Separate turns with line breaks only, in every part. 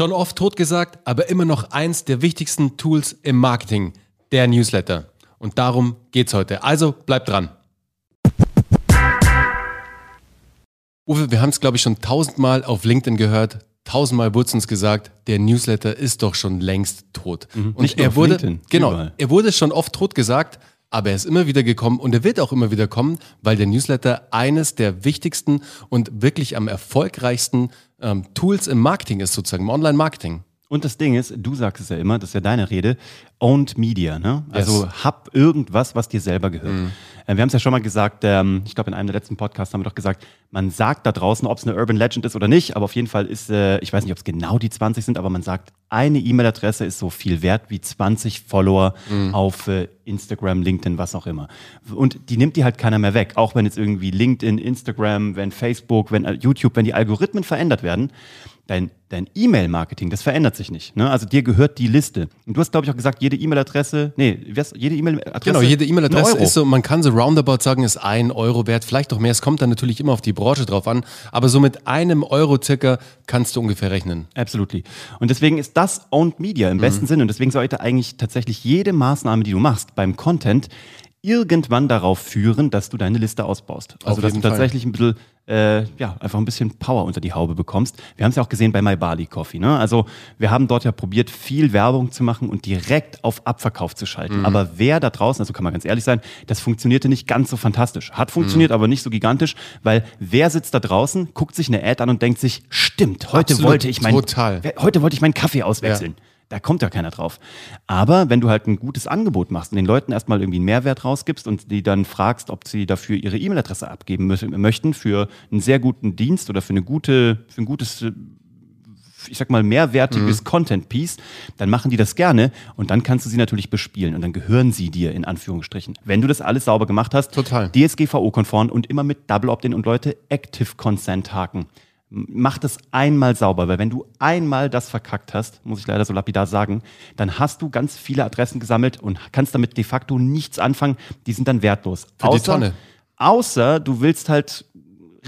Schon oft totgesagt, aber immer noch eins der wichtigsten Tools im Marketing, der Newsletter. Und darum geht's heute. Also bleibt dran. Uwe, wir haben es, glaube ich, schon tausendmal auf LinkedIn gehört. Tausendmal wurde uns gesagt, der Newsletter ist doch schon längst tot.
Mhm.
Und
Nicht
er
auf
wurde,
LinkedIn,
genau,
überall.
er wurde schon oft tot gesagt, aber er ist immer wieder gekommen und er wird auch immer wieder kommen, weil der Newsletter eines der wichtigsten und wirklich am erfolgreichsten ähm, Tools im Marketing ist, sozusagen im Online-Marketing.
Und das Ding ist, du sagst es ja immer, das ist ja deine Rede, owned Media, ne? Also
Yes.
hab irgendwas, was dir selber gehört. Äh, wir haben es ja schon mal gesagt, ähm, ich glaube in einem der letzten Podcasts haben wir doch gesagt, man sagt da draußen, ob es eine Urban Legend ist oder nicht, aber auf jeden Fall ist, äh, ich weiß nicht, ob es genau die 20 sind, aber man sagt, eine E-Mail-Adresse ist so viel wert wie 20 Follower auf äh, Instagram, LinkedIn, was auch immer. Und die nimmt die halt keiner mehr weg, auch wenn jetzt irgendwie LinkedIn, Instagram, wenn Facebook, wenn äh, YouTube, wenn die Algorithmen verändert werden, dein, dein E-Mail-Marketing, das verändert sich nicht. Ne? Also dir gehört die Liste. Und du hast, glaube ich, auch gesagt, jede E-Mail-Adresse, nee, jede E-Mail-Adresse.
Genau, jede E-Mail-Adresse ist so, man kann so roundabout sagen, ist ein Euro wert, vielleicht auch mehr. Es kommt dann natürlich immer auf die Branche drauf an, aber so mit einem Euro circa kannst du ungefähr rechnen.
Absolutely. Und deswegen ist das Owned Media im besten Sinne. Und deswegen sollte eigentlich tatsächlich jede Maßnahme, die du machst beim Content, irgendwann darauf führen, dass du deine Liste ausbaust. Also dass du
Fall.
tatsächlich ein bisschen, äh, ja, einfach ein bisschen Power unter die Haube bekommst. Wir haben es ja auch gesehen bei My Barley Coffee. Ne? Also wir haben dort ja probiert, viel Werbung zu machen und direkt auf Abverkauf zu schalten. Aber wer da draußen, also kann man ganz ehrlich sein, das funktionierte nicht ganz so fantastisch. Hat funktioniert, aber nicht so gigantisch, weil wer sitzt da draußen, guckt sich eine Ad an und denkt sich, stimmt, heute
Absolut,
wollte ich mein,
total.
Wer- heute wollte ich meinen Kaffee auswechseln. Da kommt ja keiner drauf. Aber wenn du halt ein gutes Angebot machst und den Leuten erstmal irgendwie einen Mehrwert rausgibst und die dann fragst, ob sie dafür ihre E-Mail-Adresse abgeben möchten für einen sehr guten Dienst oder für eine gute, für ein gutes, äh, ich sag mal, mehrwertiges Content-Piece, dann machen die das gerne und dann kannst du sie natürlich bespielen und dann gehören sie dir in Anführungsstrichen. Wenn du das alles sauber gemacht hast,
Total.
DSGVO-konform und immer mit Double Opt-in und Leute Active Consent haken. Mach das einmal sauber, weil wenn du einmal das verkackt hast, muss ich leider so lapidar sagen, dann hast du ganz viele Adressen gesammelt und kannst damit de facto nichts anfangen. Die sind dann wertlos.
Für die Tonne.
Außer du willst halt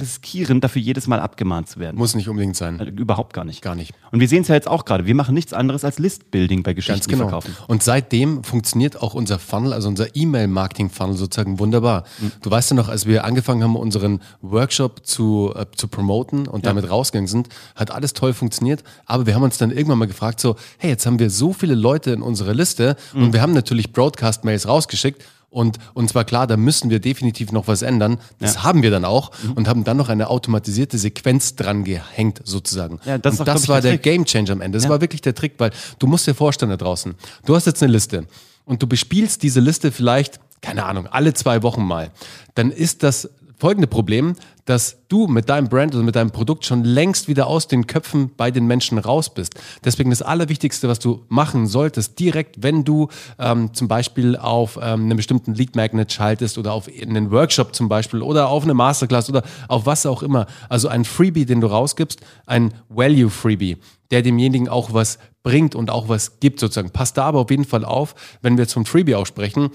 riskieren, dafür jedes Mal abgemahnt zu werden.
Muss nicht unbedingt sein.
Äh, Überhaupt gar nicht.
Gar nicht.
Und wir sehen es ja jetzt auch gerade. Wir machen nichts anderes als Listbuilding bei Geschichten,
Ganz genau.
verkaufen.
Und seitdem funktioniert auch unser Funnel, also unser E-Mail-Marketing-Funnel sozusagen wunderbar.
Mhm.
Du weißt ja noch, als wir angefangen haben, unseren Workshop zu, äh, zu promoten und damit rausgegangen sind, hat alles toll funktioniert. Aber wir haben uns dann irgendwann mal gefragt, so, hey, jetzt haben wir so viele Leute in unserer Liste
Mhm.
und wir haben natürlich Broadcast-Mails rausgeschickt. Und uns war klar, da müssen wir definitiv noch was ändern. Das haben wir dann auch
Mhm.
und haben dann noch eine automatisierte Sequenz dran gehängt, sozusagen.
Ja, das
und
glaub
das war
der
der. Game Changer am Ende. Das war wirklich der Trick, weil du musst dir vorstellen da draußen, du hast jetzt eine Liste und du bespielst diese Liste vielleicht, keine Ahnung, alle zwei Wochen mal. Dann ist das folgende Problem, dass du mit deinem Brand oder mit deinem Produkt schon längst wieder aus den Köpfen bei den Menschen raus bist. Deswegen das Allerwichtigste, was du machen solltest, direkt, wenn du ähm, zum Beispiel auf ähm, einen bestimmten Lead Magnet schaltest oder auf einen Workshop zum Beispiel oder auf eine Masterclass oder auf was auch immer. Also ein Freebie, den du rausgibst, ein Value Freebie, der demjenigen auch was bringt und auch was gibt sozusagen. Passt da aber auf jeden Fall auf, wenn wir jetzt vom Freebie auch sprechen,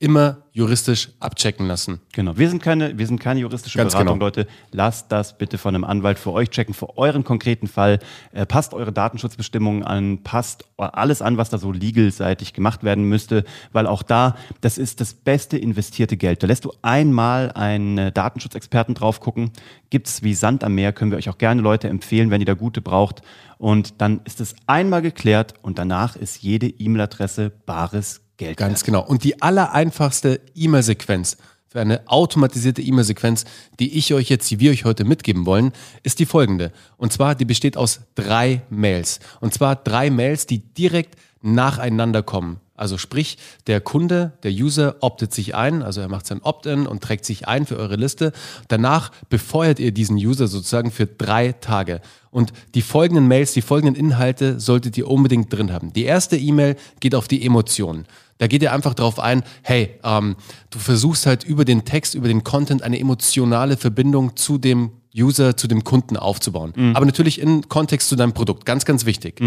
immer juristisch abchecken lassen.
Genau. Wir sind keine, wir sind keine juristische
Ganz
Beratung,
genau.
Leute. Lasst das bitte von einem Anwalt für euch checken, für euren konkreten Fall. Äh, passt eure Datenschutzbestimmungen an, passt alles an, was da so legelseitig gemacht werden müsste, weil auch da, das ist das beste investierte Geld. Da lässt du einmal einen äh, Datenschutzexperten drauf gucken. Gibt's wie Sand am Meer, können wir euch auch gerne Leute empfehlen, wenn ihr da gute braucht. Und dann ist es einmal geklärt und danach ist jede E-Mail-Adresse bares Geld.
Ganz genau. Und die allereinfachste E-Mail-Sequenz für eine automatisierte E-Mail-Sequenz, die ich euch jetzt, die wir euch heute mitgeben wollen, ist die folgende. Und zwar, die besteht aus drei Mails. Und zwar drei Mails, die direkt nacheinander kommen. Also sprich, der Kunde, der User optet sich ein, also er macht sein Opt-in und trägt sich ein für eure Liste. Danach befeuert ihr diesen User sozusagen für drei Tage. Und die folgenden Mails, die folgenden Inhalte solltet ihr unbedingt drin haben. Die erste E-Mail geht auf die Emotionen. Da geht ihr einfach drauf ein, hey, ähm, du versuchst halt über den Text, über den Content eine emotionale Verbindung zu dem User, zu dem Kunden aufzubauen. Aber natürlich in Kontext zu deinem Produkt. Ganz, ganz wichtig.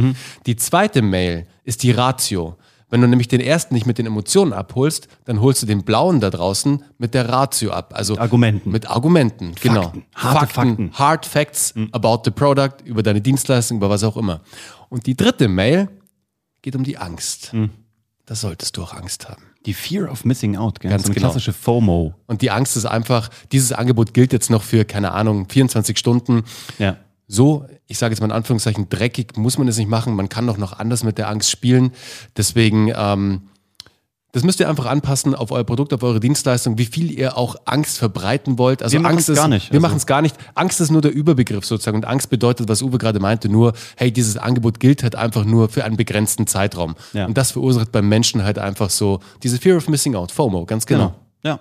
Die zweite Mail ist die Ratio. Wenn du nämlich den ersten nicht mit den Emotionen abholst, dann holst du den blauen da draußen mit der Ratio ab. Also
Argumenten.
Mit Argumenten, genau.
Fakten. Harte Fakten.
Hard Facts about the product, über deine Dienstleistung, über was auch immer. Und die dritte Mail geht um die Angst. Da solltest du auch Angst haben.
Die Fear of Missing Out, gell?
Ganz
so eine
genau.
klassische FOMO.
Und die Angst ist einfach, dieses Angebot gilt jetzt noch für, keine Ahnung, 24 Stunden.
Ja.
So, ich sage jetzt mal in Anführungszeichen, dreckig muss man es nicht machen. Man kann doch noch anders mit der Angst spielen. Deswegen, ähm, das müsst ihr einfach anpassen auf euer Produkt, auf eure Dienstleistung, wie viel ihr auch Angst verbreiten wollt. Also
Wir
Angst ist,
gar nicht.
Wir
Also-
machen es gar nicht. Angst ist nur der Überbegriff sozusagen. Und Angst bedeutet, was Uwe gerade meinte, nur, hey, dieses Angebot gilt halt einfach nur für einen begrenzten Zeitraum.
Ja.
Und das verursacht beim Menschen halt einfach so diese Fear of Missing Out, FOMO, ganz genau.
Ja.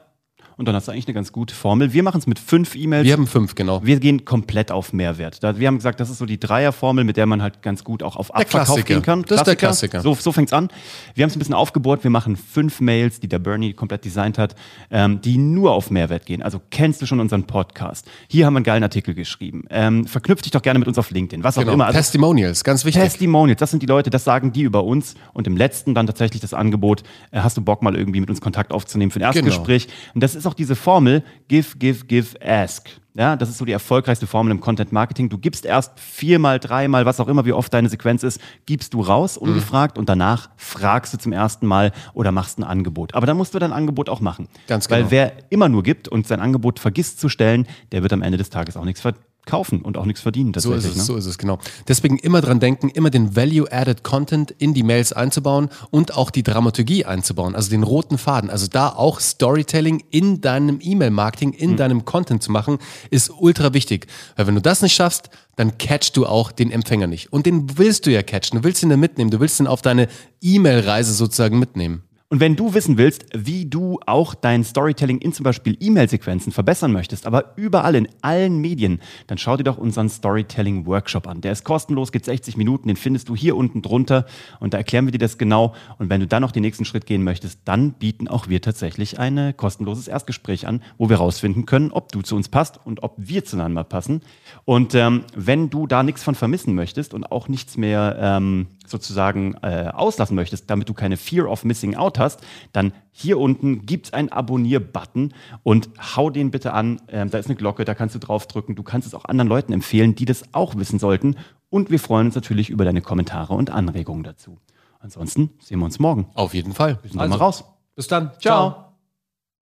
Und dann hast du eigentlich eine ganz gute Formel. Wir machen es mit fünf E-Mails.
Wir haben fünf, genau.
Wir gehen komplett auf Mehrwert. Da- Wir haben gesagt, das ist so die Dreierformel, mit der man halt ganz gut auch auf Abverkauf gehen kann.
Das ist der Klassiker.
So, so fängt's an. Wir haben es ein bisschen aufgebohrt. Wir machen fünf Mails, die der Bernie komplett designt hat, ähm, die nur auf Mehrwert gehen. Also kennst du schon unseren Podcast? Hier haben wir einen geilen Artikel geschrieben. Ähm, verknüpf dich doch gerne mit uns auf LinkedIn. Was auch
genau.
immer. Also,
Testimonials, ganz wichtig.
Testimonials, das sind die Leute, das sagen die über uns. Und im letzten dann tatsächlich das Angebot, äh, hast du Bock mal irgendwie mit uns Kontakt aufzunehmen für ein
Genau.
Erstgespräch. Und das ist auch diese Formel, give, give, give, ask. Ja, das ist so die erfolgreichste Formel im Content Marketing. Du gibst erst viermal, dreimal, was auch immer, wie oft deine Sequenz ist, gibst du raus,
Mhm.
ungefragt, und danach fragst du zum ersten Mal oder machst ein Angebot. Aber dann musst du dein Angebot auch machen.
Ganz
Weil
genau.
wer immer nur gibt und sein Angebot vergisst zu stellen, der wird am Ende des Tages auch nichts verkaufen und auch nichts verdienen.
So ist es,
ne?
so ist es, genau. Deswegen immer dran denken, immer den Value-Added Content in die Mails einzubauen und auch die Dramaturgie einzubauen, also den roten Faden. Also da auch Storytelling in deinem E-Mail-Marketing, in
Mhm.
deinem Content zu machen, ist ultra wichtig. Weil wenn du das nicht schaffst, dann catchst du auch den Empfänger nicht. Und den willst du ja catchen, du willst ihn da mitnehmen, du willst ihn auf deine E-Mail-Reise sozusagen mitnehmen.
Und wenn du wissen willst, wie du auch dein Storytelling in zum Beispiel E-Mail-Sequenzen verbessern möchtest, aber überall in allen Medien, dann schau dir doch unseren Storytelling-Workshop an. Der ist kostenlos, geht 60 Minuten, den findest du hier unten drunter und da erklären wir dir das genau. Und wenn du dann noch den nächsten Schritt gehen möchtest, dann bieten auch wir tatsächlich ein kostenloses Erstgespräch an, wo wir rausfinden können, ob du zu uns passt und ob wir zueinander passen. Und ähm, wenn du da nichts von vermissen möchtest und auch nichts mehr ähm, sozusagen äh, auslassen möchtest, damit du keine Fear of Missing Out hast, dann hier unten gibt's einen Abonnier-Button und hau den bitte an. Ähm, da ist eine Glocke, da kannst du draufdrücken. Du kannst es auch anderen Leuten empfehlen, die das auch wissen sollten. Und wir freuen uns natürlich über deine Kommentare und Anregungen dazu. Ansonsten sehen wir uns morgen.
Auf jeden Fall.
Wir sind dann mal raus.
Bis dann.
Ciao.